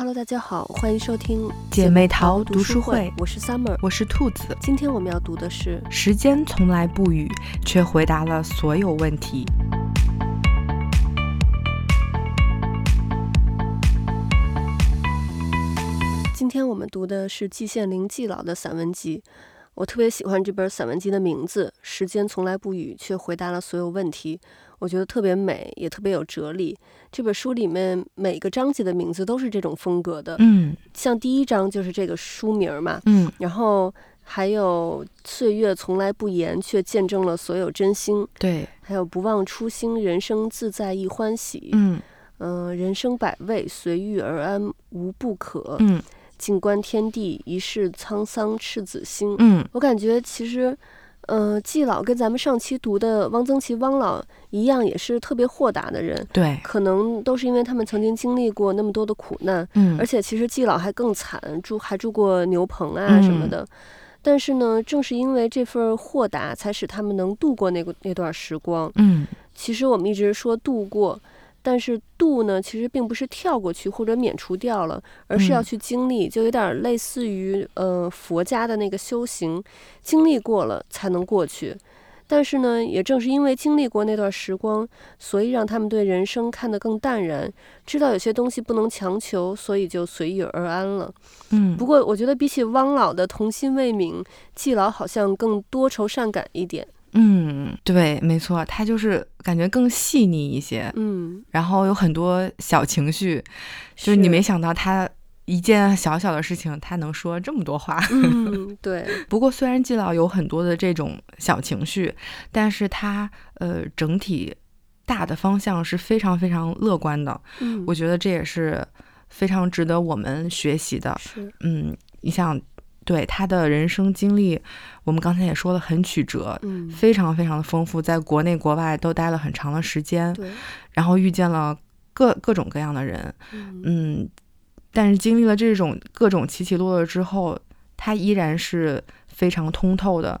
Hello，大家好，欢迎收听姐妹淘读书会。我是 Summer，我是兔子。今天我们要读的是《时间从来不语，却回答了所有问题》。今天我们读的是季羡林季老的散文集。我特别喜欢这本散文集的名字《时间从来不语，却回答了所有问题》。我觉得特别美，也特别有哲理。这本书里面每个章节的名字都是这种风格的，嗯，像第一章就是这个书名嘛，嗯，然后还有岁月从来不言，却见证了所有真心，对，还有不忘初心，人生自在亦欢喜，嗯嗯、呃，人生百味，随遇而安，无不可，嗯，静观天地，一世沧桑赤子心，嗯，我感觉其实。呃，季老跟咱们上期读的汪曾祺汪老一样，也是特别豁达的人。对，可能都是因为他们曾经经历过那么多的苦难。嗯，而且其实季老还更惨，住还住过牛棚啊什么的。嗯、但是呢，正是因为这份豁达，才使他们能度过那个那段时光。嗯，其实我们一直说度过。但是度呢，其实并不是跳过去或者免除掉了，而是要去经历，就有点类似于呃佛家的那个修行，经历过了才能过去。但是呢，也正是因为经历过那段时光，所以让他们对人生看得更淡然，知道有些东西不能强求，所以就随遇而安了。嗯，不过我觉得比起汪老的童心未泯，季老好像更多愁善感一点。嗯，对，没错，他就是感觉更细腻一些，嗯，然后有很多小情绪，就是你没想到他一件小小的事情，他能说这么多话。嗯，对。不过虽然季老有很多的这种小情绪，但是他呃整体大的方向是非常非常乐观的。嗯，我觉得这也是非常值得我们学习的。是，嗯，你想。对他的人生经历，我们刚才也说了，很曲折，嗯，非常非常的丰富，在国内国外都待了很长的时间，对，然后遇见了各各种各样的人，嗯，嗯，但是经历了这种各种起起落落之后，他依然是非常通透的。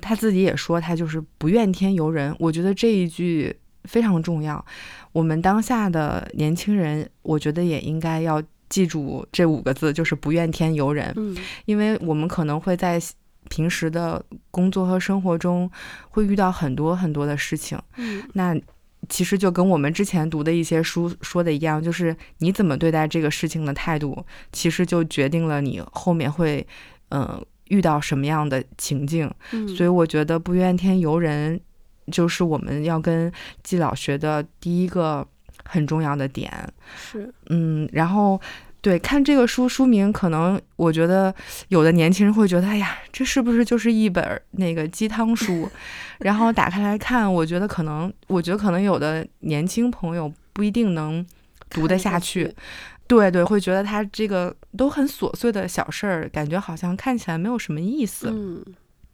他自己也说，他就是不怨天尤人。我觉得这一句非常重要。我们当下的年轻人，我觉得也应该要。记住这五个字，就是不怨天尤人。嗯，因为我们可能会在平时的工作和生活中会遇到很多很多的事情。嗯，那其实就跟我们之前读的一些书说的一样，就是你怎么对待这个事情的态度，其实就决定了你后面会嗯、呃、遇到什么样的情境。嗯，所以我觉得不怨天尤人，就是我们要跟季老学的第一个。很重要的点是，嗯，然后对，看这个书书名，可能我觉得有的年轻人会觉得，哎呀，这是不是就是一本那个鸡汤书？然后打开来看，我觉得可能，我觉得可能有的年轻朋友不一定能读得下去。对对，会觉得他这个都很琐碎的小事儿，感觉好像看起来没有什么意思。嗯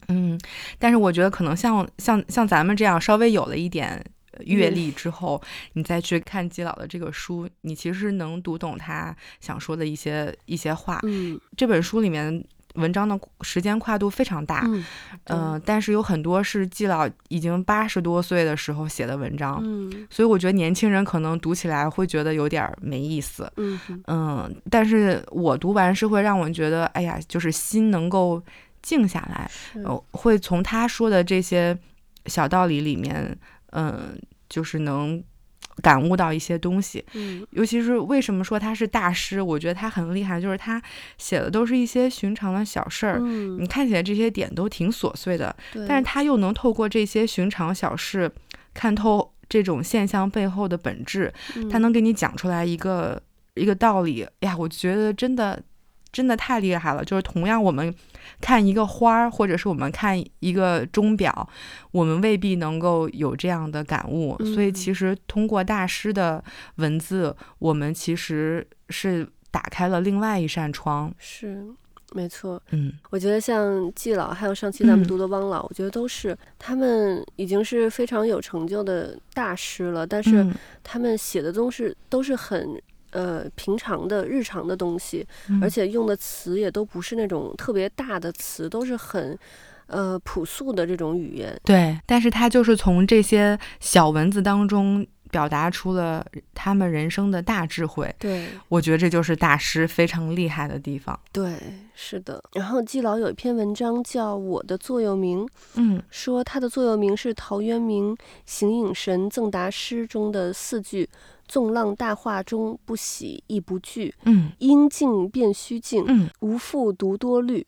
嗯，但是我觉得可能像像像咱们这样稍微有了一点。阅历之后，你再去看季老的这个书，你其实能读懂他想说的一些一些话。嗯，这本书里面文章的时间跨度非常大，嗯，呃，但是有很多是季老已经八十多岁的时候写的文章，嗯，所以我觉得年轻人可能读起来会觉得有点没意思，嗯嗯，但是我读完是会让我觉得，哎呀，就是心能够静下来，呃，会从他说的这些小道理里面。嗯，就是能感悟到一些东西，嗯，尤其是为什么说他是大师？我觉得他很厉害，就是他写的都是一些寻常的小事儿，嗯，你看起来这些点都挺琐碎的，但是他又能透过这些寻常小事看透这种现象背后的本质，嗯，他能给你讲出来一个一个道理。哎呀，我觉得真的。真的太厉害了！就是同样，我们看一个花儿，或者是我们看一个钟表，我们未必能够有这样的感悟。嗯。所以，其实通过大师的文字，我们其实是打开了另外一扇窗。是，没错。嗯，我觉得像季老，还有上期咱们读的汪老，嗯，我觉得都是他们已经是非常有成就的大师了，但是他们写的都是都是很。呃，平常的日常的东西，嗯，而且用的词也都不是那种特别大的词，都是很呃朴素的这种语言。对，但是他就是从这些小文字当中表达出了他们人生的大智慧。对，我觉得这就是大师非常厉害的地方。对，是的。然后季老有一篇文章叫《我的座右铭》，嗯，说他的座右铭是陶渊明《形影神赠答诗》中的四句。纵浪大化中，不喜亦不惧。嗯，应静便须静。嗯，无复独多虑。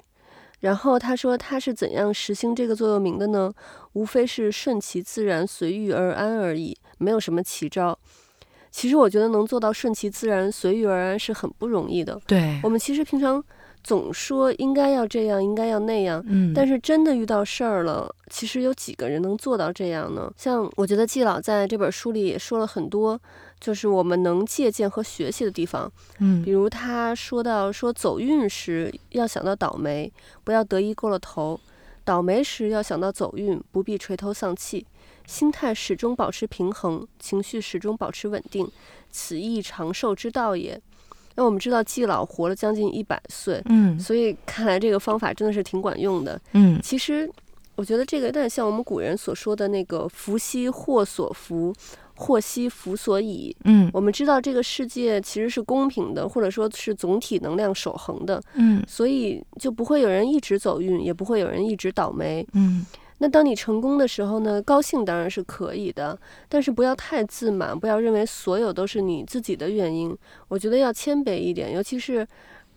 然后他说他是怎样实行这个座右铭的呢？无非是顺其自然，随遇而安而已，没有什么奇招。其实我觉得能做到顺其自然，随遇而安是很不容易的。对，我们其实平常。总说应该要这样，应该要那样，嗯，但是真的遇到事儿了，其实有几个人能做到这样呢？像我觉得季老在这本书里也说了很多，就是我们能借鉴和学习的地方，嗯，比如他说到说走运时要想到倒霉，不要得意过了头；倒霉时要想到走运，不必垂头丧气；心态始终保持平衡，情绪始终保持稳定，此亦长寿之道也。那我们知道季老活了将近一百岁，嗯，所以看来这个方法真的是挺管用的，嗯。其实我觉得这个有点像我们古人所说的那个“福兮祸所伏，祸兮福所倚”。嗯，我们知道这个世界其实是公平的，或者说是总体能量守恒的，嗯，所以就不会有人一直走运，也不会有人一直倒霉，嗯。那当你成功的时候呢，高兴当然是可以的，但是不要太自满，不要认为所有都是你自己的原因。我觉得要谦卑一点，尤其是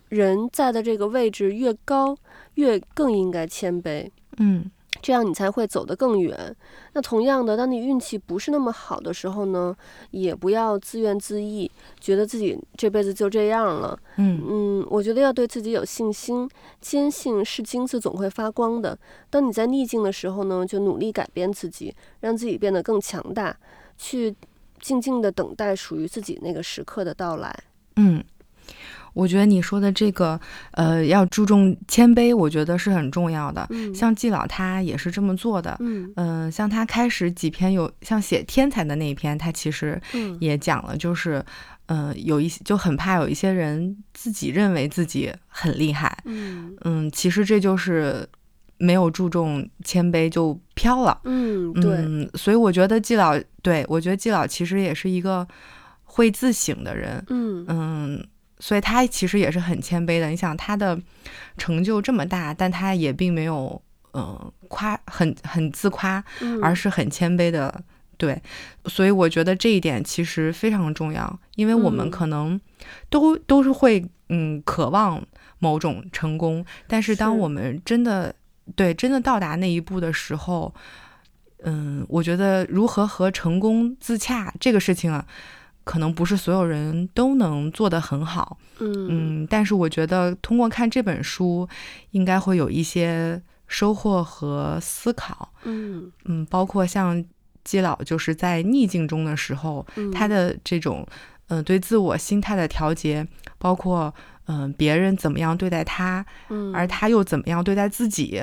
人在的这个位置越高，越更应该谦卑。嗯。这样你才会走得更远。那同样的，当你运气不是那么好的时候呢，也不要自怨自艾，觉得自己这辈子就这样了。嗯嗯，我觉得要对自己有信心，坚信是金子总会发光的。当你在逆境的时候呢，就努力改变自己，让自己变得更强大，去静静地等待属于自己那个时刻的到来。嗯。我觉得你说的这个，呃，要注重谦卑，我觉得是很重要的。嗯，像季老他也是这么做的。嗯，呃，像他开始几篇有像写天才的那一篇，他其实也讲了，就是，嗯、呃，有一些就很怕有一些人自己认为自己很厉害。嗯嗯，其实这就是没有注重谦卑就飘了。嗯，对。嗯，所以我觉得季老，对，我觉得季老其实也是一个会自省的人。嗯嗯。所以他其实也是很谦卑的。你想他的成就这么大，但他也并没有嗯、呃、夸很很自夸，而是很谦卑的。嗯、对，所以我觉得这一点其实非常重要，因为我们可能都、嗯、都是会嗯渴望某种成功，但是当我们真的对真的到达那一步的时候，嗯，我觉得如何和成功自洽这个事情啊。可能不是所有人都能做得很好，嗯。嗯，但是我觉得通过看这本书，应该会有一些收获和思考，嗯。嗯，包括像季老就是在逆境中的时候，嗯、他的这种嗯、呃、对自我心态的调节，包括嗯、呃、别人怎么样对待他，嗯，而他又怎么样对待自己。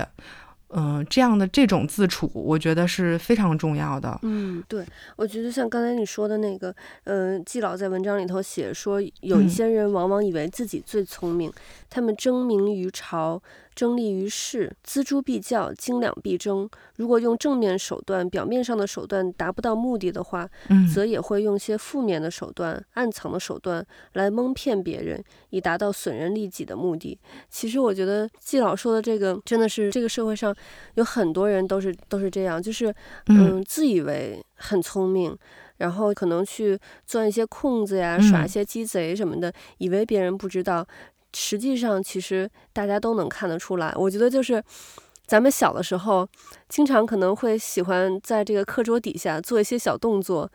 嗯、呃，这样的这种自处，我觉得是非常重要的。嗯，对，我觉得像刚才你说的那个，嗯、呃，季老在文章里头写说，有一些人往往以为自己最聪明，嗯、他们争名于朝。争利于世，锱铢必较，斤两必争。如果用正面手段、表面上的手段达不到目的的话，嗯，则也会用些负面的手段、暗藏的手段来蒙骗别人，以达到损人利己的目的。其实，我觉得季老说的这个，真的是这个社会上有很多人都是都是这样，就是嗯，自以为很聪明，然后可能去钻一些空子呀，耍一些鸡贼什么的，以为别人不知道。实际上，其实大家都能看得出来。我觉得就是，咱们小的时候，经常可能会喜欢在这个课桌底下做一些小动作，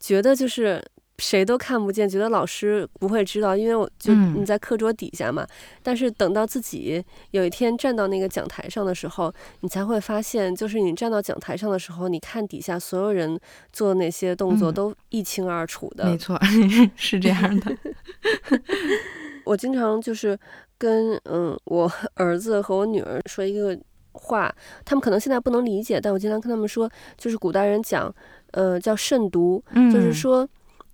觉得就是谁都看不见，觉得老师不会知道，因为我就你在课桌底下嘛。但是等到自己有一天站到那个讲台上的时候，你才会发现，就是你站到讲台上的时候，你看底下所有人做的那些动作都一清二楚的。没错，是这样的。我经常就是跟嗯我 儿子和我女儿说一个话，他们可能现在不能理解，但我经常跟他们说，就是古代人讲，呃叫慎独，就是说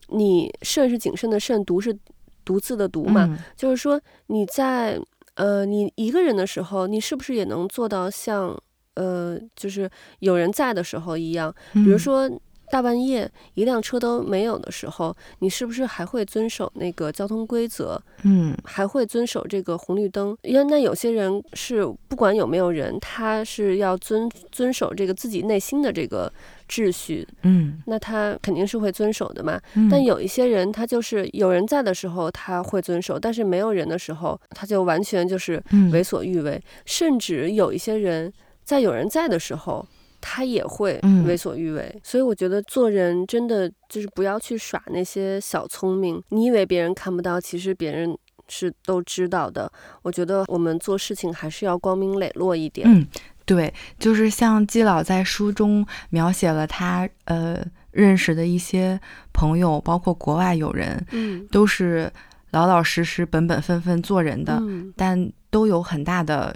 你慎是谨慎的慎，独是独自的独嘛，嗯、就是说你在呃你一个人的时候，你是不是也能做到像呃就是有人在的时候一样，比如说。大半夜一辆车都没有的时候，你是不是还会遵守那个交通规则？嗯，还会遵守这个红绿灯？因为那有些人是不管有没有人，他是要遵遵守这个自己内心的这个秩序。嗯，那他肯定是会遵守的嘛。嗯，但有一些人，他就是有人在的时候他会遵守，但是没有人的时候，他就完全就是为所欲为。甚至有一些人在有人在的时候。他也会为所欲为，嗯，所以我觉得做人真的就是不要去耍那些小聪明。你以为别人看不到，其实别人是都知道的。我觉得我们做事情还是要光明磊落一点。嗯，对，就是像季老在书中描写了他呃认识的一些朋友，包括国外友人，嗯，都是老老实实、本本分分做人的，嗯，但都有很大的。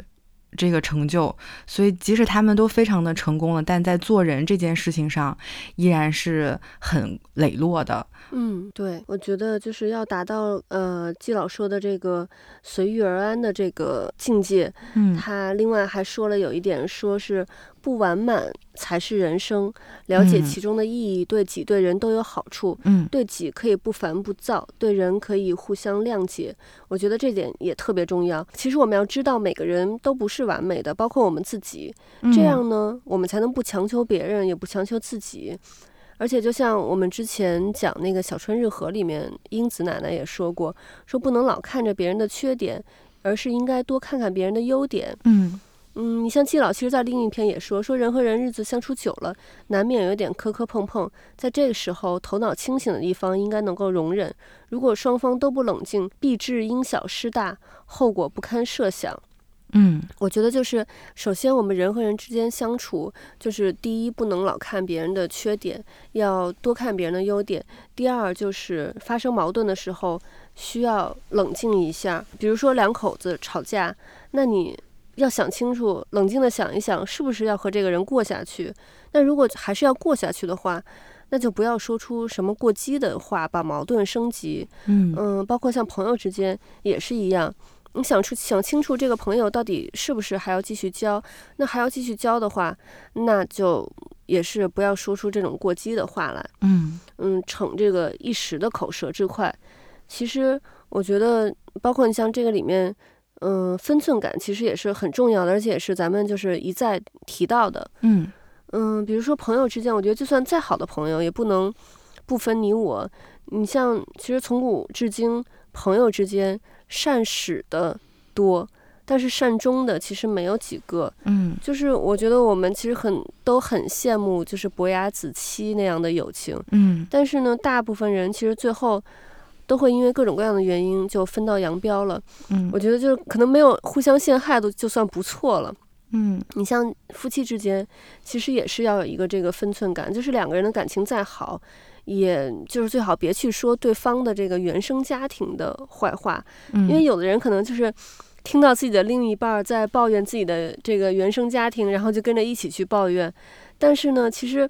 这个成就，所以即使他们都非常的成功了，但在做人这件事情上，依然是很磊落的。嗯，对，我觉得就是要达到呃季老说的这个随遇而安的这个境界。嗯，他另外还说了有一点，说是不完满才是人生，了解其中的意义，对己对人都有好处。嗯，对己可以不烦不躁，对人可以互相谅解。我觉得这点也特别重要。其实我们要知道，每个人都不是完美的，包括我们自己。这样呢，我们才能不强求别人，也不强求自己。而且，就像我们之前讲那个《小春日和》里面，英子奶奶也说过，说不能老看着别人的缺点，而是应该多看看别人的优点。嗯嗯，你像季老，其实在另一篇也说，说人和人日子相处久了，难免有点磕磕碰碰，在这个时候，头脑清醒的地方应该能够容忍。如果双方都不冷静，必致因小失大，后果不堪设想。嗯，我觉得就是，首先我们人和人之间相处，就是第一不能老看别人的缺点，要多看别人的优点。第二就是发生矛盾的时候，需要冷静一下。比如说两口子吵架，那你要想清楚，冷静的想一想，是不是要和这个人过下去？那如果还是要过下去的话，那就不要说出什么过激的话，把矛盾升级。嗯嗯，包括像朋友之间也是一样。你想出想清楚这个朋友到底是不是还要继续交？那还要继续交的话，那就也是不要说出这种过激的话来。嗯嗯，逞这个一时的口舌之快。其实我觉得，包括你像这个里面，嗯，分寸感其实也是很重要的，而且也是咱们就是一再提到的。嗯嗯，比如说朋友之间，我觉得就算再好的朋友，也不能不分你我。你像，其实从古至今，朋友之间。善始的多，但是善终的其实没有几个。嗯，就是我觉得我们其实很都很羡慕，就是伯牙子期那样的友情。嗯，但是呢，大部分人其实最后都会因为各种各样的原因就分道扬镳了。嗯，我觉得就是可能没有互相陷害都就算不错了。嗯，你像夫妻之间，其实也是要有一个这个分寸感，就是两个人的感情再好。也就是最好别去说对方的这个原生家庭的坏话，因为有的人可能就是听到自己的另一半在抱怨自己的这个原生家庭，然后就跟着一起去抱怨。但是呢，其实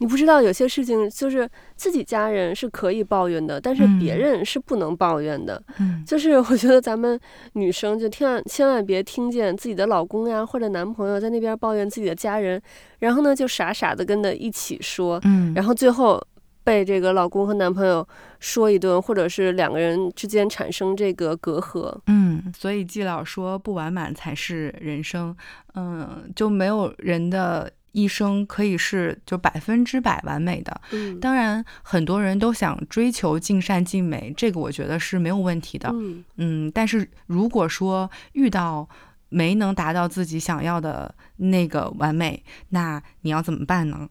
你不知道有些事情就是自己家人是可以抱怨的，但是别人是不能抱怨的。就是我觉得咱们女生就千万千万别听见自己的老公呀或者男朋友在那边抱怨自己的家人，然后呢就傻傻的跟着一起说，然后最后。被这个老公和男朋友说一顿，或者是两个人之间产生这个隔阂。嗯，所以季老说不完满才是人生。嗯，就没有人的一生可以是就百分之百完美的。嗯，当然很多人都想追求尽善尽美，这个我觉得是没有问题的。嗯，嗯，但是如果说遇到没能达到自己想要的那个完美，那你要怎么办呢？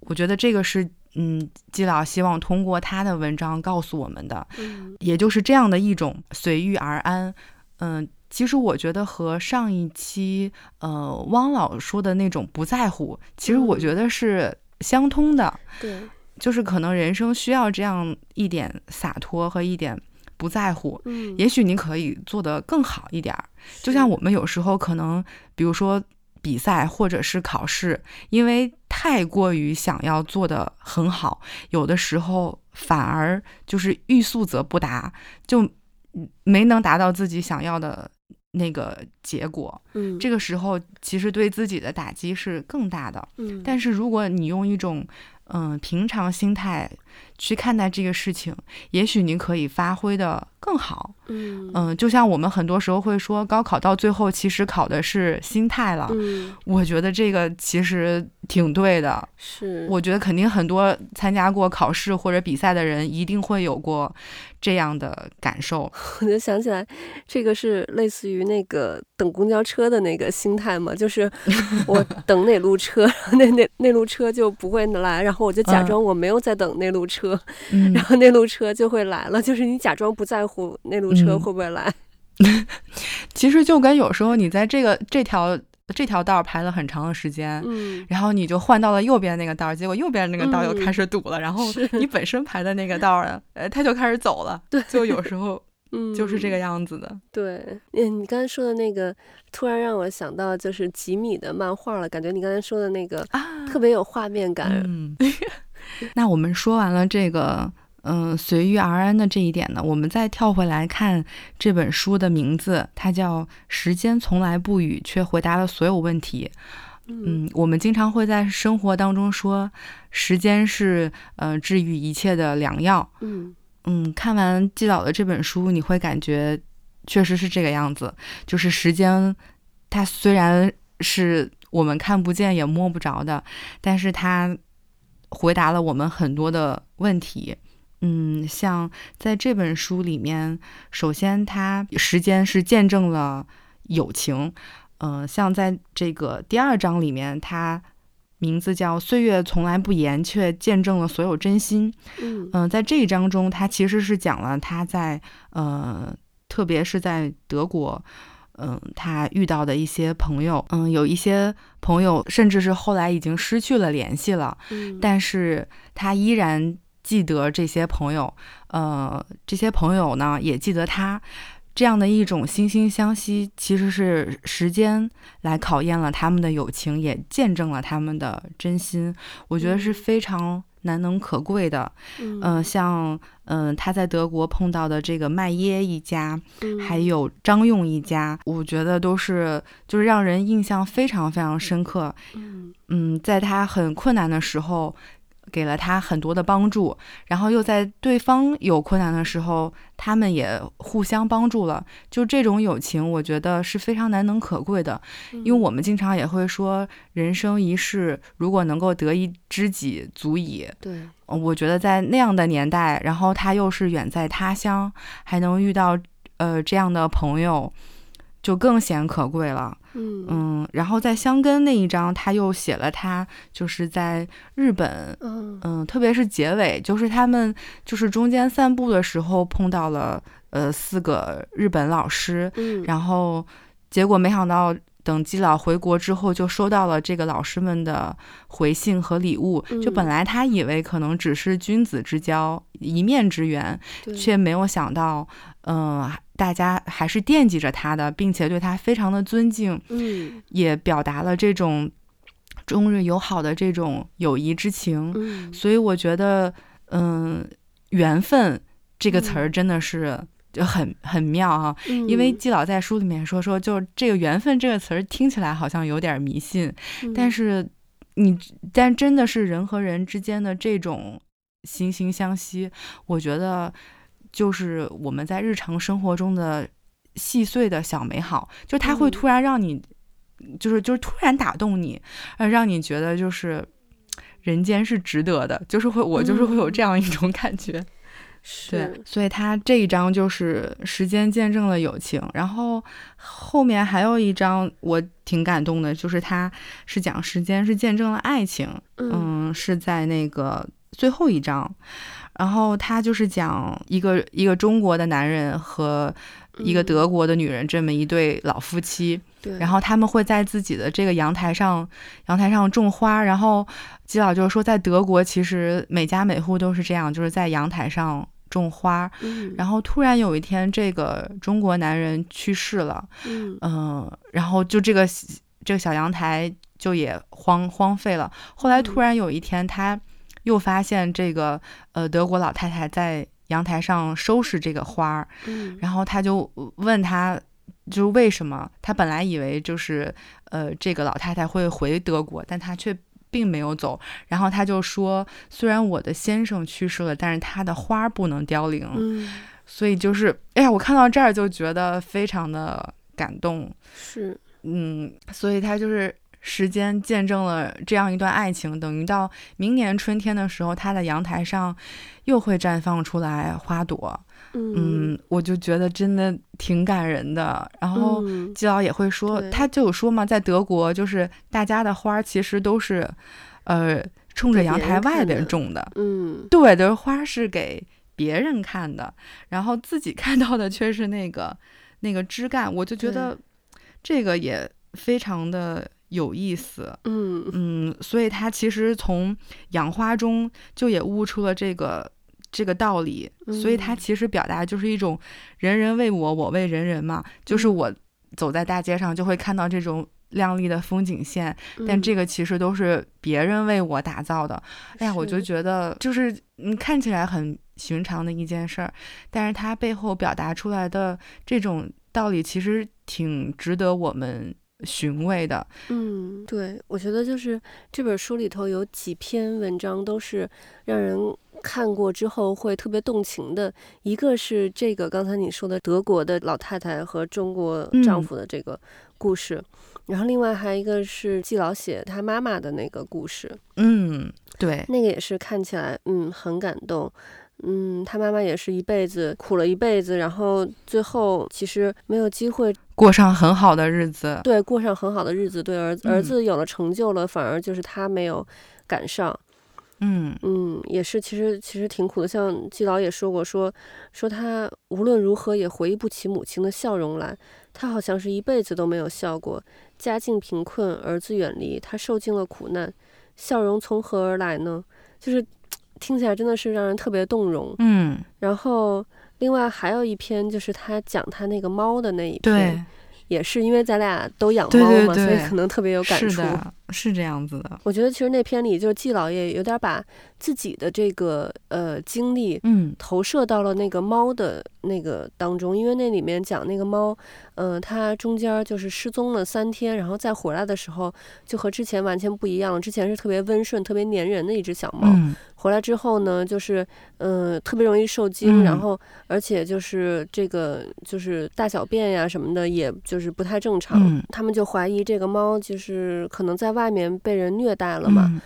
我觉得这个是。嗯，季老希望通过他的文章告诉我们的，嗯，也就是这样的一种随遇而安。嗯，其实我觉得和上一期呃汪老说的那种不在乎，其实我觉得是相通的。对，就是可能人生需要这样一点洒脱和一点不在乎。嗯，也许你可以做得更好一点。就像我们有时候可能，比如说。比赛或者是考试，因为太过于想要做得很好，有的时候反而就是欲速则不达，就没能达到自己想要的那个结果。嗯，这个时候其实对自己的打击是更大的。嗯，但是如果你用一种嗯，平常心态去看待这个事情，也许您可以发挥的更好。嗯嗯，就像我们很多时候会说，高考到最后其实考的是心态了。嗯，我觉得这个其实挺对的。是，我觉得肯定很多参加过考试或者比赛的人一定会有过这样的感受。我就想起来，这个是类似于那个等公交车的那个心态嘛，就是 我等哪路车，那那那路车就不会来，然后我就假装我没有在等那路车，嗯、然后那路车就会来了。就是你假装不在乎那路车会不会来。嗯、其实就跟有时候你在这个这条这条道排了很长的时间，嗯，然后你就换到了右边那个道，结果右边那个道又开始堵了，嗯、然后你本身排的那个道，呃，他就开始走了。对，就有时候。嗯，就是这个样子的。对，嗯，你刚才说的那个，突然让我想到就是吉米的漫画了。感觉你刚才说的那个啊，特别有画面感。嗯，那我们说完了这个，嗯、呃，随遇而安的这一点呢，我们再跳回来看这本书的名字，它叫《时间从来不语，却回答了所有问题》。嗯，我们经常会在生活当中说，时间是呃治愈一切的良药。嗯。嗯，看完季老的这本书，你会感觉确实是这个样子。就是时间，它虽然是我们看不见也摸不着的，但是它回答了我们很多的问题。嗯，像在这本书里面，首先它时间是见证了友情。嗯、呃，像在这个第二章里面，它。名字叫“岁月从来不言，却见证了所有真心”。嗯、呃，在这一章中，它其实是讲了他在呃，特别是在德国，嗯、呃，他遇到的一些朋友，嗯、呃，有一些朋友甚至是后来已经失去了联系了，嗯、但是他依然记得这些朋友，呃，这些朋友呢也记得他。这样的一种惺惺相惜，其实是时间来考验了他们的友情，也见证了他们的真心。我觉得是非常难能可贵的。嗯、呃，像嗯、呃，他在德国碰到的这个麦耶一家，嗯、还有张用一家，我觉得都是就是让人印象非常非常深刻。嗯，嗯，在他很困难的时候。给了他很多的帮助，然后又在对方有困难的时候，他们也互相帮助了。就这种友情，我觉得是非常难能可贵的。因为我们经常也会说，人生一世，如果能够得一知己，足矣。对，我觉得在那样的年代，然后他又是远在他乡，还能遇到呃这样的朋友，就更显可贵了。嗯嗯，然后在香根那一章，他又写了他就是在日本，嗯嗯，特别是结尾，就是他们就是中间散步的时候碰到了呃四个日本老师，嗯，然后结果没想到等基老回国之后，就收到了这个老师们的回信和礼物，就本来他以为可能只是君子之交，一面之缘，却没有想到，嗯、呃。大家还是惦记着他的，并且对他非常的尊敬，嗯，也表达了这种中日友好的这种友谊之情，嗯，所以我觉得，嗯，缘分这个词儿真的是就很、嗯、很妙啊，嗯、因为季老在书里面说说，就这个缘分这个词儿听起来好像有点迷信，嗯、但是你但真的是人和人之间的这种惺惺相惜，我觉得。就是我们在日常生活中的细碎的小美好，就它会突然让你，嗯、就是就是突然打动你，呃，让你觉得就是人间是值得的，就是会我就是会有这样一种感觉。嗯、对，是所以他这一章就是时间见证了友情，然后后面还有一章我挺感动的，就是他是讲时间是见证了爱情，嗯，嗯，是在那个最后一章。然后他就是讲一个一个中国的男人和一个德国的女人这么一对老夫妻，对，然后他们会在自己的这个阳台上阳台上种花，然后基老就是说，在德国其实每家每户都是这样，就是在阳台上种花，嗯，然后突然有一天这个中国男人去世了，嗯，呃，然后就这个这个小阳台就也荒荒废了，后来突然有一天他。又发现这个呃德国老太太在阳台上收拾这个花儿，嗯，然后他就问他，就是为什么？他本来以为就是呃这个老太太会回德国，但他却并没有走。然后他就说，虽然我的先生去世了，但是他的花不能凋零。嗯，所以就是，哎呀，我看到这儿就觉得非常的感动。是，嗯，所以他就是。时间见证了这样一段爱情，等于到明年春天的时候，他的阳台上又会绽放出来花朵。嗯，我就觉得真的挺感人的。然后季老也会说，嗯、他就有说嘛，在德国就是大家的花其实都是，呃，冲着阳台外边种的。嗯，对的，花是给别人看的，然后自己看到的却是那个那个枝干。我就觉得这个也非常的。有意思，嗯嗯，所以他其实从养花中就也悟出了这个这个道理，所以他其实表达就是一种人人为我，我为人人嘛，就是我走在大街上就会看到这种亮丽的风景线，但这个其实都是别人为我打造的。哎呀，我就觉得就是嗯，看起来很寻常的一件事儿，但是它背后表达出来的这种道理，其实挺值得我们。寻味的，嗯，对，我觉得就是这本书里头有几篇文章都是让人看过之后会特别动情的。一个是这个刚才你说的德国的老太太和中国丈夫的这个故事，嗯、然后另外还有一个是季老写他妈妈的那个故事，嗯，对，那个也是看起来嗯很感动。嗯，他妈妈也是一辈子苦了一辈子，然后最后其实没有机会过上很好的日子。对，过上很好的日子。对，儿儿子有了成就了，嗯、反而就是他没有赶上。嗯嗯，也是，其实其实挺苦的。像季老也说过，说说他无论如何也回忆不起母亲的笑容来。他好像是一辈子都没有笑过。家境贫困，儿子远离，他受尽了苦难，笑容从何而来呢？就是。听起来真的是让人特别动容，嗯，然后另外还有一篇就是他讲他那个猫的那一篇，也是因为咱俩都养猫嘛，对对对，所以可能特别有感触。是这样子的。我觉得其实那篇里就是季老爷有点把自己的这个呃经历，嗯，投射到了那个猫的那个当中，因为那里面讲那个猫，嗯、呃，它中间就是失踪了三天，然后再回来的时候就和之前完全不一样了。之前是特别温顺、特别粘人的一只小猫。嗯回来之后呢，就是嗯、呃，特别容易受惊，嗯、然后而且就是这个就是大小便呀什么的，也就是不太正常。嗯、他们就怀疑这个猫就是可能在外面被人虐待了嘛。嗯、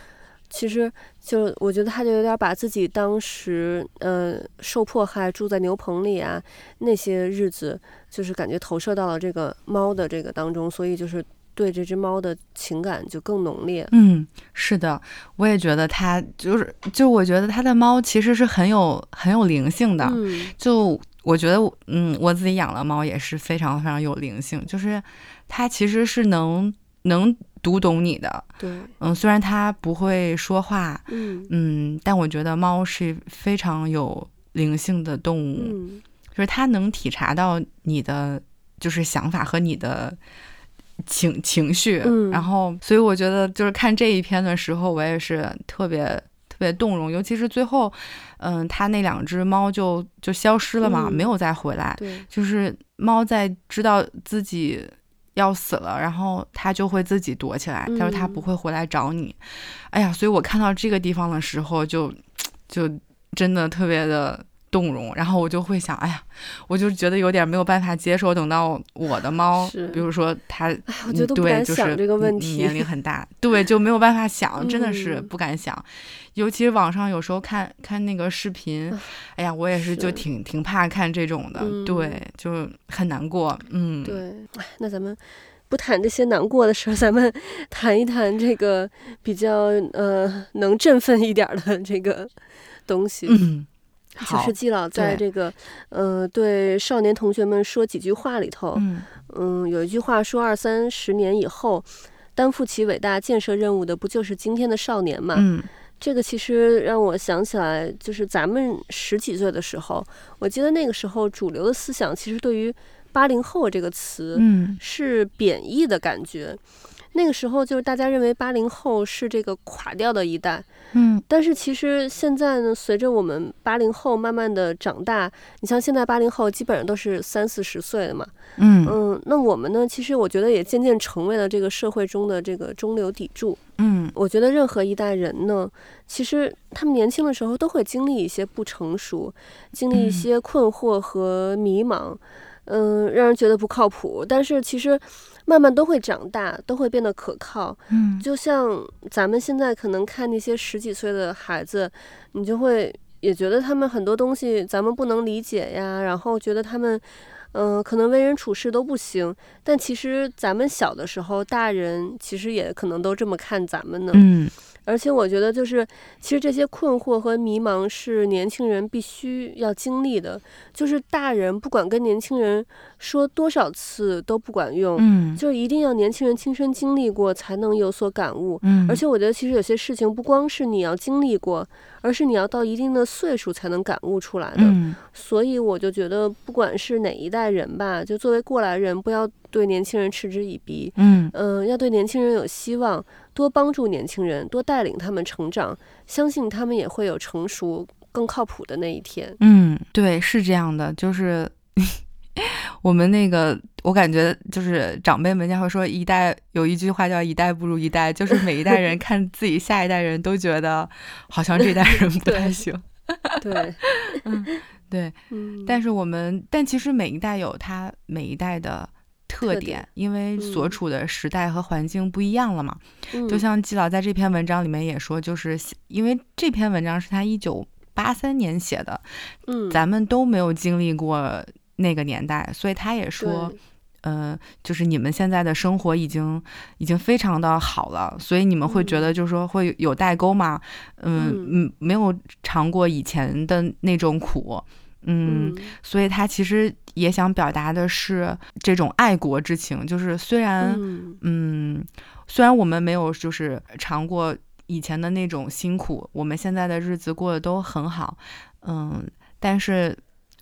其实就我觉得他就有点把自己当时嗯、呃、受迫害住在牛棚里啊那些日子，就是感觉投射到了这个猫的这个当中，所以就是。对这只猫的情感就更浓烈。嗯，是的，我也觉得他就是，就我觉得他的猫其实是很有很有灵性的。嗯，就我觉得，嗯，我自己养了猫也是非常非常有灵性，就是它其实是能能读懂你的。对，嗯，虽然它不会说话，嗯嗯，但我觉得猫是非常有灵性的动物，嗯，就是它能体察到你的就是想法和你的。情情绪，嗯、然后，所以我觉得就是看这一篇的时候，我也是特别特别动容，尤其是最后，嗯，他那两只猫就就消失了嘛，嗯、没有再回来。对，就是猫在知道自己要死了，然后他就会自己躲起来，但是他不会回来找你。嗯、哎呀，所以我看到这个地方的时候就，就就真的特别的。动容，然后我就会想，哎呀，我就觉得有点没有办法接受。等到我的猫，比如说它，哎我觉得不敢想这个问题，年龄很大，对，就没有办法想，真的是不敢想。尤其是网上有时候看看那个视频，哎呀，我也是就挺挺怕看这种的，对，就很难过。嗯，对，哎，那咱们不谈这些难过的事儿，咱们 谈一谈这个比较呃能振奋一点的这个东西。嗯。就是季老在这个，嗯，呃，对少年同学们说几句话里头，嗯，嗯，有一句话说，二三十年以后，担负起伟大建设任务的不就是今天的少年嘛？嗯，这个其实让我想起来，就是咱们十几岁的时候，我记得那个时候主流的思想其实对于八零后这个词，嗯，是贬义的感觉。那个时候就是大家认为八零后是这个垮掉的一代，嗯，但是其实现在呢，随着我们八零后慢慢的长大，你像现在八零后基本上都是三四十岁的嘛，嗯。嗯，那我们呢，其实我觉得也渐渐成为了这个社会中的这个中流砥柱，嗯，我觉得任何一代人呢，其实他们年轻的时候都会经历一些不成熟，经历一些困惑和迷茫。嗯，让人觉得不靠谱，但是其实慢慢都会长大，都会变得可靠。嗯，就像咱们现在可能看那些十几岁的孩子，你就会也觉得他们很多东西咱们不能理解呀，然后觉得他们，嗯、呃，可能为人处事都不行。但其实咱们小的时候，大人其实也可能都这么看咱们呢。嗯。而且我觉得，就是其实这些困惑和迷茫是年轻人必须要经历的。就是大人不管跟年轻人说多少次都不管用，嗯，就是一定要年轻人亲身经历过才能有所感悟。嗯，而且我觉得，其实有些事情不光是你要经历过，而是你要到一定的岁数才能感悟出来的。嗯，所以我就觉得，不管是哪一代人吧，就作为过来人，不要对年轻人嗤之以鼻。嗯，嗯、呃，要对年轻人有希望。多帮助年轻人，多带领他们成长，相信他们也会有成熟、更靠谱的那一天。嗯，对，是这样的。就是 我们那个，我感觉就是长辈们家会说，一代有一句话叫“一代不如一代”，就是每一代人 看自己下一代人都觉得好像这代人 不太行。对，嗯，对，嗯。但是我们，但其实每一代有他每一代的。特点，因为所处的时代和环境不一样了嘛。嗯、就像季老在这篇文章里面也说，就是因为这篇文章是他一九八三年写的，嗯，咱们都没有经历过那个年代，所以他也说，呃，就是你们现在的生活已经已经非常的好了，所以你们会觉得就是说会有代沟嘛，嗯嗯，嗯，没有尝过以前的那种苦。嗯，所以他其实也想表达的是这种爱国之情，就是虽然，嗯，嗯，虽然我们没有就是尝过以前的那种辛苦，我们现在的日子过得都很好，嗯，但是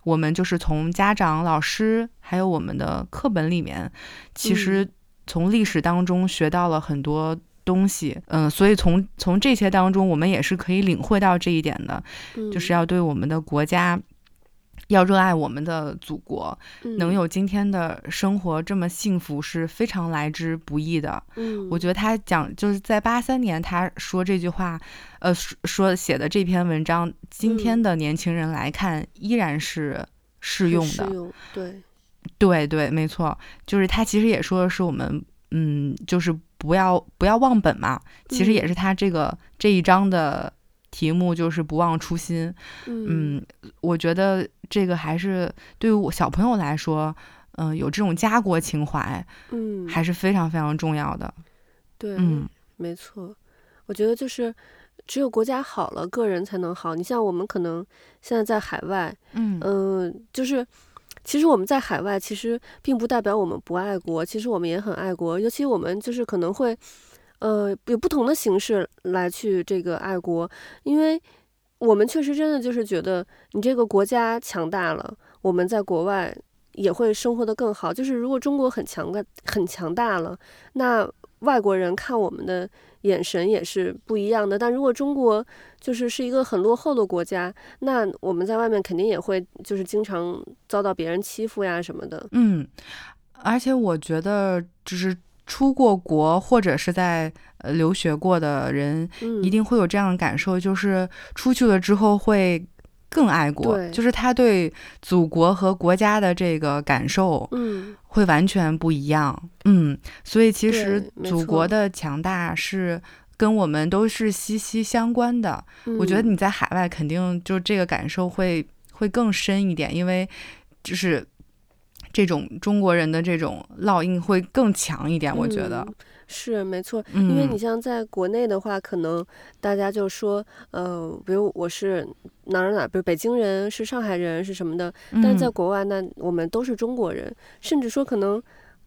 我们就是从家长、老师还有我们的课本里面，其实从历史当中学到了很多东西，嗯，所以从从这些当中，我们也是可以领会到这一点的，就是要对我们的国家。要热爱我们的祖国，能有今天的生活这么幸福是非常来之不易的。嗯，我觉得他讲就是在八三年他说这句话，呃，说写的这篇文章，今天的年轻人来看依然是适用的。对，对对，没错，就是他其实也说的是我们，嗯，就是不要不要忘本嘛。其实也是他这个、嗯、这一章的。题目就是不忘初心，嗯，我觉得这个还是对于我小朋友来说，嗯、呃，有这种家国情怀，嗯，还是非常非常重要的。对，嗯，没错，我觉得就是只有国家好了，个人才能好。你像我们可能现在在海外，嗯嗯、呃，就是其实我们在海外，其实并不代表我们不爱国，其实我们也很爱国，尤其我们就是可能会。呃，有不同的形式来去这个爱国，因为我们确实真的就是觉得你这个国家强大了，我们在国外也会生活得更好。就是如果中国很强大、很强大了，那外国人看我们的眼神也是不一样的。但如果中国就是是一个很落后的国家，那我们在外面肯定也会就是经常遭到别人欺负呀什么的。嗯，而且我觉得就是。出过国或者是在呃留学过的人，一定会有这样的感受，嗯，就是出去了之后会更爱国，就是他对祖国和国家的这个感受，嗯，会完全不一样，嗯，嗯，所以其实祖国的强大是跟我们都是息息相关的。我觉得你在海外肯定就这个感受会会更深一点，因为就是。这种中国人的这种烙印会更强一点，嗯、我觉得是没错。因为你像在国内的话，嗯、可能大家就说，呃，比如我是哪儿哪儿，比如北京人，是上海人，是什么的。但是在国外，那我们都是中国人，嗯、甚至说可能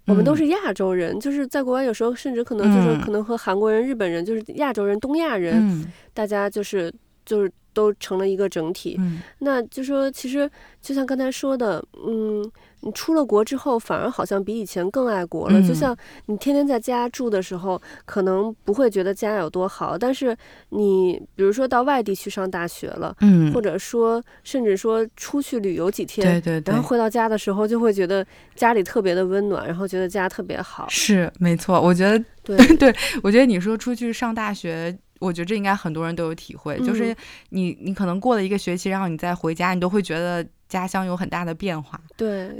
我们都是亚洲人。嗯、就是在国外，有时候甚至可能就是可能和韩国人、日本人，就是亚洲人、东亚人，嗯、大家就是就是。都成了一个整体，嗯，那就说其实就像刚才说的，嗯，你出了国之后，反而好像比以前更爱国了。嗯、就像你天天在家住的时候，可能不会觉得家有多好，但是你比如说到外地去上大学了，嗯，或者说甚至说出去旅游几天，对对对，然后回到家的时候，就会觉得家里特别的温暖，然后觉得家特别好。是没错，我觉得对 对，我觉得你说出去上大学。我觉得这应该很多人都有体会，嗯、就是你你可能过了一个学期，然后你再回家，你都会觉得家乡有很大的变化。对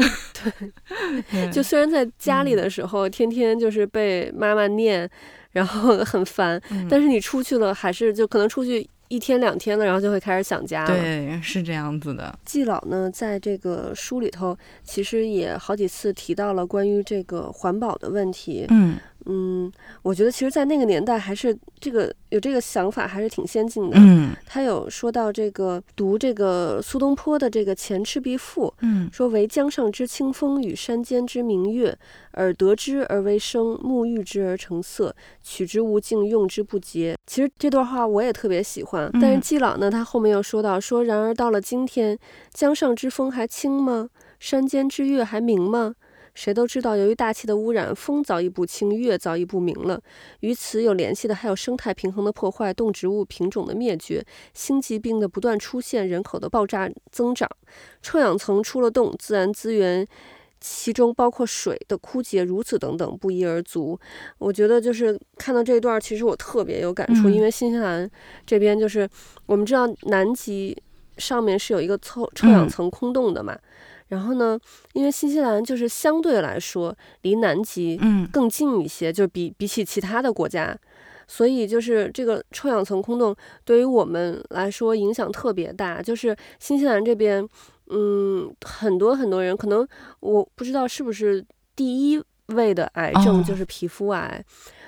对，就虽然在家里的时候，嗯、天天就是被妈妈念，然后很烦，嗯、但是你出去了，还是就可能出去一天两天了，然后就会开始想家了。对，是这样子的。季老呢，在这个书里头，其实也好几次提到了关于这个环保的问题。嗯。嗯，我觉得其实，在那个年代，还是这个有这个想法，还是挺先进的。嗯，他有说到这个读这个苏东坡的这个《前赤壁赋》，嗯，说惟江上之清风与山间之明月，耳得之而为声，目遇之而成色，取之无尽，用之不竭。其实这段话我也特别喜欢。但是季老呢，他后面又说到说，然而到了今天，江上之风还清吗？山间之月还明吗？谁都知道，由于大气的污染，风早已不清，月早已不明了。与此有联系的还有生态平衡的破坏、动植物品种的灭绝、新疾病的不断出现、人口的爆炸增长、臭氧层出了洞、自然资源其中包括水的枯竭，如此等等不一而足。我觉得就是看到这一段，其实我特别有感触，嗯、因为新西兰这边就是我们知道南极上面是有一个臭臭氧层空洞的嘛。嗯然后呢，因为新西兰就是相对来说离南极更近一些，嗯、就是比比起其他的国家，所以就是这个臭氧层空洞对于我们来说影响特别大。就是新西兰这边，嗯，很多很多人可能我不知道是不是第一位的癌症就是皮肤癌，哦、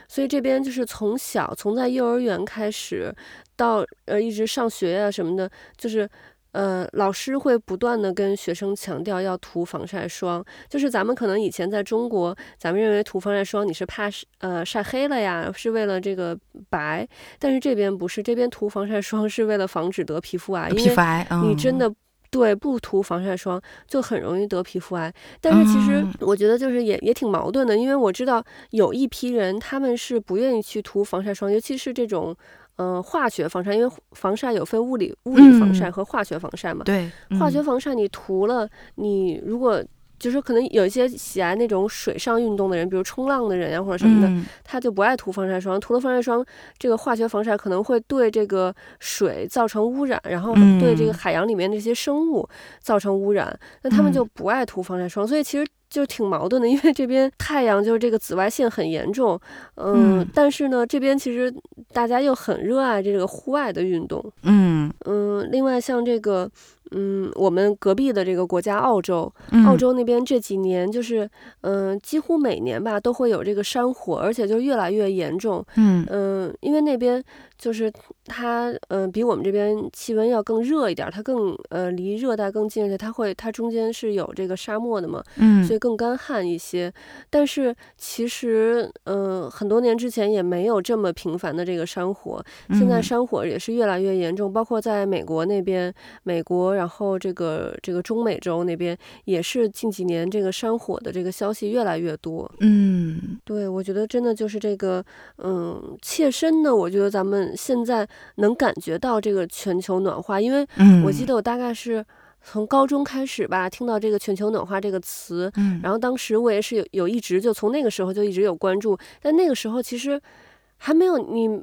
所以这边就是从小从在幼儿园开始到呃一直上学呀、啊、什么的，就是。呃，老师会不断的跟学生强调要涂防晒霜，就是咱们可能以前在中国，咱们认为涂防晒霜你是怕呃晒黑了呀，是为了这个白，但是这边不是，这边涂防晒霜是为了防止得皮肤癌，皮肤癌，因为你真的、嗯、对不涂防晒霜就很容易得皮肤癌。但是其实我觉得就是也也挺矛盾的，因为我知道有一批人他们是不愿意去涂防晒霜，尤其是这种。嗯、呃，化学防晒，因为防晒有分物理物理防晒和化学防晒嘛。嗯、对，嗯、化学防晒你涂了，你如果就是可能有一些喜爱那种水上运动的人，比如冲浪的人呀或者什么的，嗯、他就不爱涂防晒霜。涂了防晒霜，这个化学防晒可能会对这个水造成污染，然后对这个海洋里面那些生物造成污染，嗯、那他们就不爱涂防晒霜。所以其实。就挺矛盾的，因为这边 太阳就是这个紫外线很严重，嗯，嗯，但是呢，这边其实大家又很热爱这个户外的运动，嗯嗯，另外像这个。嗯，我们隔壁的这个国家澳洲，嗯、澳洲那边这几年就是，嗯、呃，几乎每年吧都会有这个山火，而且就越来越严重。嗯嗯、呃，因为那边就是它，嗯、呃，比我们这边气温要更热一点，它更呃离热带更近，而且它会它中间是有这个沙漠的嘛，嗯，所以更干旱一些。但是其实，嗯、呃，很多年之前也没有这么频繁的这个山火，现在山火也是越来越严重，包括在美国那边，美国。然后这个这个中美洲那边也是近几年这个山火的这个消息越来越多。嗯，对，我觉得真的就是这个，嗯，切身的，我觉得咱们现在能感觉到这个全球暖化，因为我记得我大概是从高中开始吧，听到这个全球暖化这个词，嗯，然后当时我也是有有一直就从那个时候就一直有关注，但那个时候其实还没有你。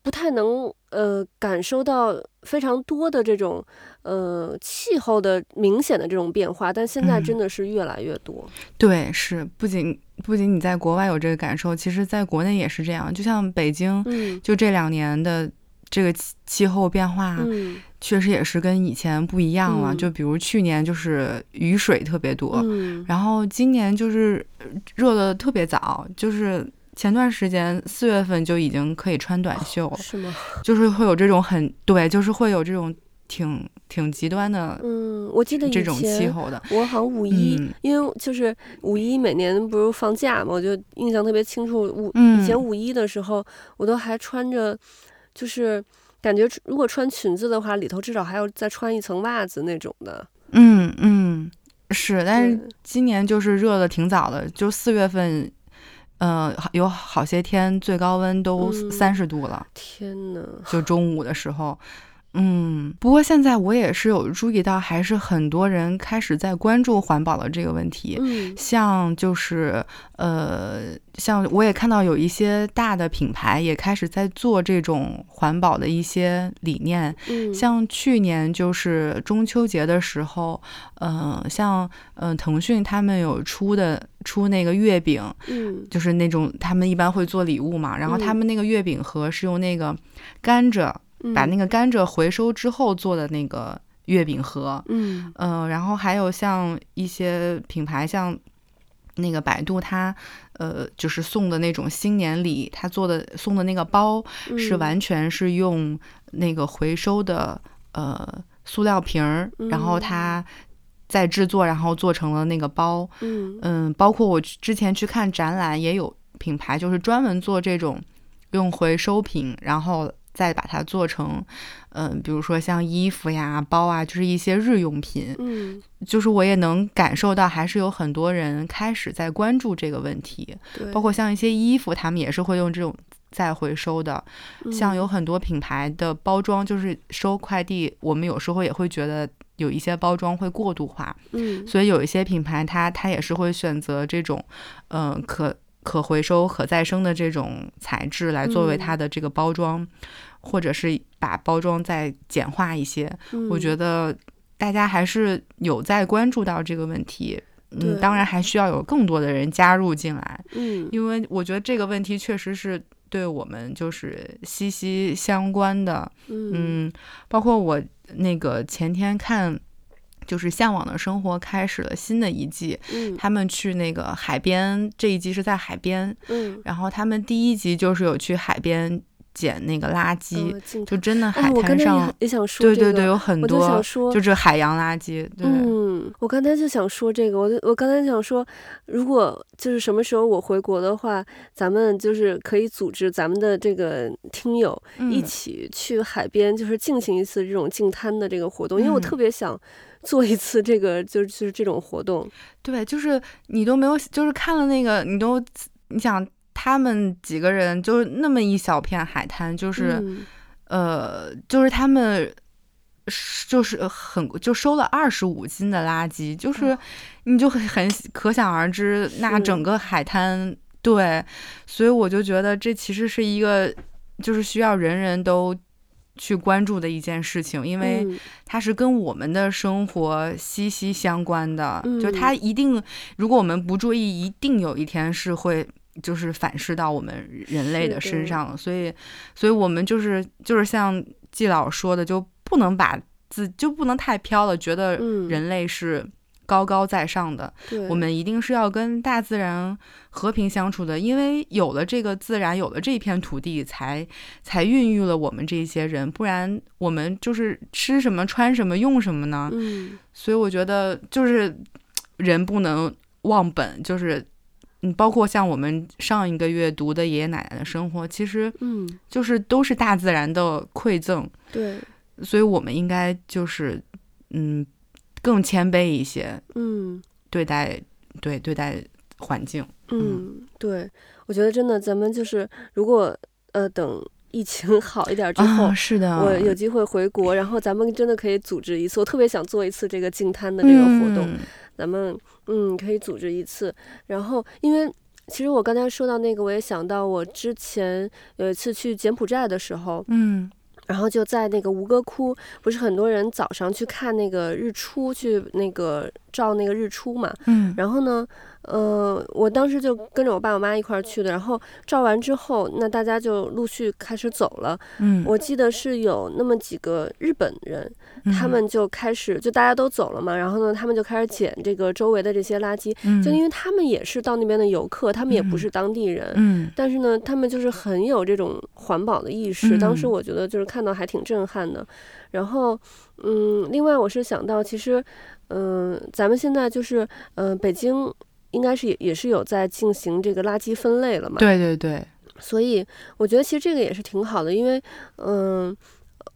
不太能呃感受到非常多的这种呃气候的明显的这种变化，但现在真的是越来越多。嗯、对，是不仅不仅你在国外有这个感受，其实在国内也是这样。就像北京，嗯，就这两年的这个气气候变化，嗯，确实也是跟以前不一样了。嗯、就比如去年就是雨水特别多，嗯，然后今年就是热的特别早，就是。前段时间四月份就已经可以穿短袖，哦，是吗？就是会有这种很对，就是会有这种挺挺极端的，嗯，我记得这种气候的。我好像五一，嗯、因为就是五一每年不是放假嘛，我就印象特别清楚。五、嗯、以前五一的时候，我都还穿着，就是感觉如果穿裙子的话，里头至少还要再穿一层袜子那种的。嗯嗯。是，但是今年就是热的挺早的，就四月份，呃，有好些天最高温都三十度了。嗯、天呐，就中午的时候。嗯，不过现在我也是有注意到，还是很多人开始在关注环保的这个问题。嗯，像就是呃，像我也看到有一些大的品牌也开始在做这种环保的一些理念。嗯，像去年就是中秋节的时候，嗯、呃，像嗯、呃、腾讯他们有出的出那个月饼，嗯，就是那种他们一般会做礼物嘛，然后他们那个月饼盒是用那个甘蔗。把那个甘蔗回收之后做的那个月饼盒，嗯。嗯、呃，然后还有像一些品牌，像那个百度，它呃就是送的那种新年礼，它做的送的那个包是完全是用那个回收的呃塑料瓶儿，然后它再制作，然后做成了那个包，嗯。嗯，包括我之前去看展览，也有品牌就是专门做这种用回收品，然后。再把它做成，嗯、呃，比如说像衣服呀、包啊，就是一些日用品。嗯，就是我也能感受到，还是有很多人开始在关注这个问题。对，包括像一些衣服，他们也是会用这种再回收的。嗯、像有很多品牌的包装，就是收快递，我们有时候也会觉得有一些包装会过度化。嗯，所以有一些品牌它，它它也是会选择这种，嗯、呃，可可回收、可再生的这种材质来作为它的这个包装。嗯或者是把包装再简化一些，嗯，我觉得大家还是有在关注到这个问题。嗯，当然还需要有更多的人加入进来。嗯，因为我觉得这个问题确实是对我们就是息息相关的。嗯，嗯，包括我那个前天看，就是《向往的生活》开始了新的一季。嗯，他们去那个海边，这一季是在海边。嗯，然后他们第一集就是有去海边。捡那个垃圾，嗯、就真的海滩上，也，也想说、这个，对对对，有很多，就想说，就是海洋垃圾。对，嗯，我刚才就想说这个，我我刚才想说，如果就是什么时候我回国的话，咱们就是可以组织咱们的这个听友一起去海边，就是进行一次这种净滩的这个活动，嗯、因为我特别想做一次这个，就是就是这种活动。对，就是你都没有，就是看了那个，你都你想。他们几个人就是那么一小片海滩，就是，嗯、呃，就是他们就是很就收了二十五斤的垃圾，就是你就很很可想而知，那整个海滩对，所以我就觉得这其实是一个就是需要人人都去关注的一件事情，因为它是跟我们的生活息息相关的，嗯、就它一定，如果我们不注意，一定有一天是会。就是反噬到我们人类的身上了，所以，所以我们就是就是像季老说的，就不能把自就不能太飘了，觉得人类是高高在上的。嗯、我们一定是要跟大自然和平相处的，因为有了这个自然，有了这片土地，才才孕育了我们这些人，不然我们就是吃什么穿什么用什么呢？嗯，所以我觉得就是人不能忘本，就是。嗯，包括像我们上一个月读的爷爷奶奶的生活，其实嗯，就是都是大自然的馈赠。对，所以我们应该就是嗯，更谦卑一些。嗯，对待对对待环境。嗯，对，我觉得真的，咱们就是如果呃等疫情 好一点之后，啊、是的，我有机会回国，然后咱们真的可以组织一次。我特别想做一次这个净滩的这个活动。嗯咱们嗯可以组织一次，然后因为其实我刚才说到那个，我也想到我之前有一次去柬埔寨的时候，嗯，然后就在那个吴哥窟，不是很多人早上去看那个日出，去那个照那个日出嘛，嗯，然后呢。呃，我当时就跟着我爸我妈一块儿去的，然后照完之后，那大家就陆续开始走了。嗯，我记得是有那么几个日本人，嗯、他们就开始就大家都走了嘛，然后呢，他们就开始捡这个周围的这些垃圾。嗯，就因为他们也是到那边的游客，他们也不是当地人。嗯，但是呢，他们就是很有这种环保的意识。嗯、当时我觉得就是看到还挺震撼的。然后，嗯，另外我是想到，其实，嗯、呃，咱们现在就是，嗯、呃，北京。应该是也也是有在进行这个垃圾分类了嘛？对对对，所以我觉得其实这个也是挺好的，因为嗯，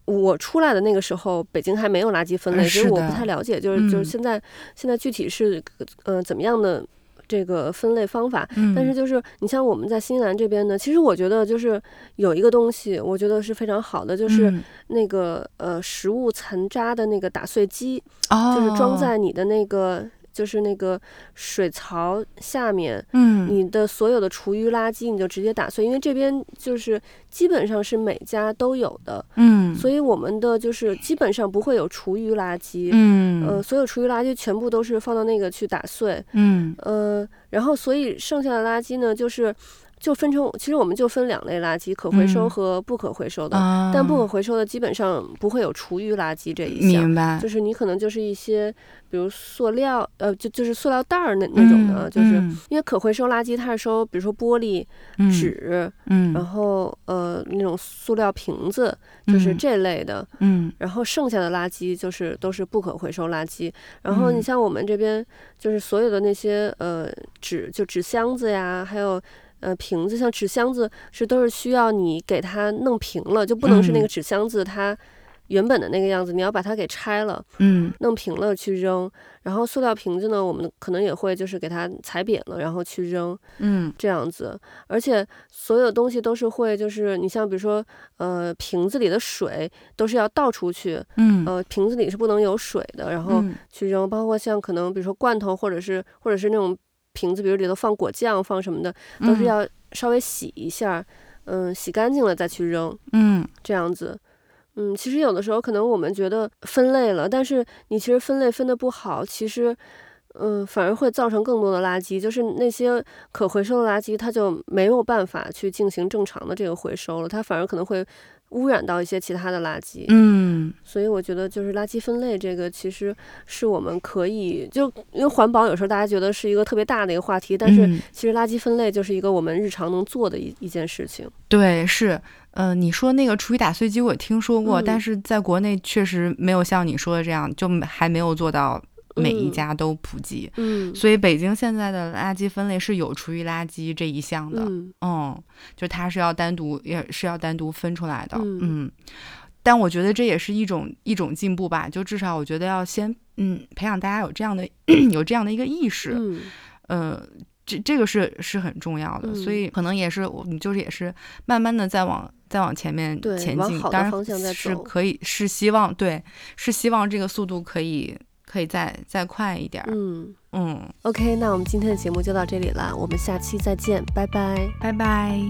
我出来的那个时候，北京还没有垃圾分类，所以我不太了解，就是就是现在、嗯、现在具体是呃怎么样的这个分类方法。嗯、但是就是你像我们在新西兰这边呢，其实我觉得就是有一个东西，我觉得是非常好的，就是那个、嗯、呃食物残渣的那个打碎机，哦、就是装在你的那个。就是那个水槽下面，嗯，你的所有的厨余垃圾你就直接打碎，因为这边就是基本上是每家都有的，嗯，所以我们的就是基本上不会有厨余垃圾，嗯，呃，所有厨余垃圾全部都是放到那个去打碎，嗯，呃，然后所以剩下的垃圾呢，就是。就分成，其实我们就分两类垃圾，可回收和不可回收的。嗯、但不可回收的基本上不会有厨余垃圾这一项。明白。就是你可能就是一些，比如塑料，呃，就就是塑料袋儿那那种的，嗯、就是因为可回收垃圾它是收，比如说玻璃、纸，嗯，然后呃那种塑料瓶子，就是这类的，嗯，然后剩下的垃圾就是都是不可回收垃圾。然后你像我们这边，就是所有的那些呃纸，就纸箱子呀，还有。呃，瓶子像纸箱子是都是需要你给它弄平了，就不能是那个纸箱子它原本的那个样子，嗯、你要把它给拆了，嗯，弄平了去扔。然后塑料瓶子呢，我们可能也会就是给它踩扁了，然后去扔，嗯，这样子。而且所有东西都是会，就是你像比如说，呃，瓶子里的水都是要倒出去，嗯，呃，瓶子里是不能有水的，然后去扔。包括像可能比如说罐头或者是或者是那种。瓶子，比如里头放果酱，放什么的，都是要稍微洗一下，嗯，嗯，洗干净了再去扔，嗯，这样子，嗯，其实有的时候可能我们觉得分类了，但是你其实分类分得不好，其实，嗯，反而会造成更多的垃圾，就是那些可回收的垃圾，它就没有办法去进行正常的这个回收了，它反而可能会。污染到一些其他的垃圾，嗯，所以我觉得就是垃圾分类这个，其实是我们可以就因为环保有时候大家觉得是一个特别大的一个话题，但是其实垃圾分类就是一个我们日常能做的一一件事情。对，是，嗯、呃，你说那个厨余打碎机我听说过，嗯、但是在国内确实没有像你说的这样，就还没有做到。每一家都普及，嗯，所以北京现在的垃圾分类是有厨余垃圾这一项的，嗯，嗯，就它是要单独也是要单独分出来的，嗯，嗯，但我觉得这也是一种一种进步吧，就至少我觉得要先嗯培养大家有这样的 有这样的一个意识，嗯，呃，这这个是是很重要的，嗯，所以可能也是我们就是也是慢慢的再往再往前面前进，当然是可以是希望对是希望这个速度可以。可以再再快一点，嗯。嗯，OK，那我们今天的节目就到这里了，我们下期再见，拜拜，拜拜。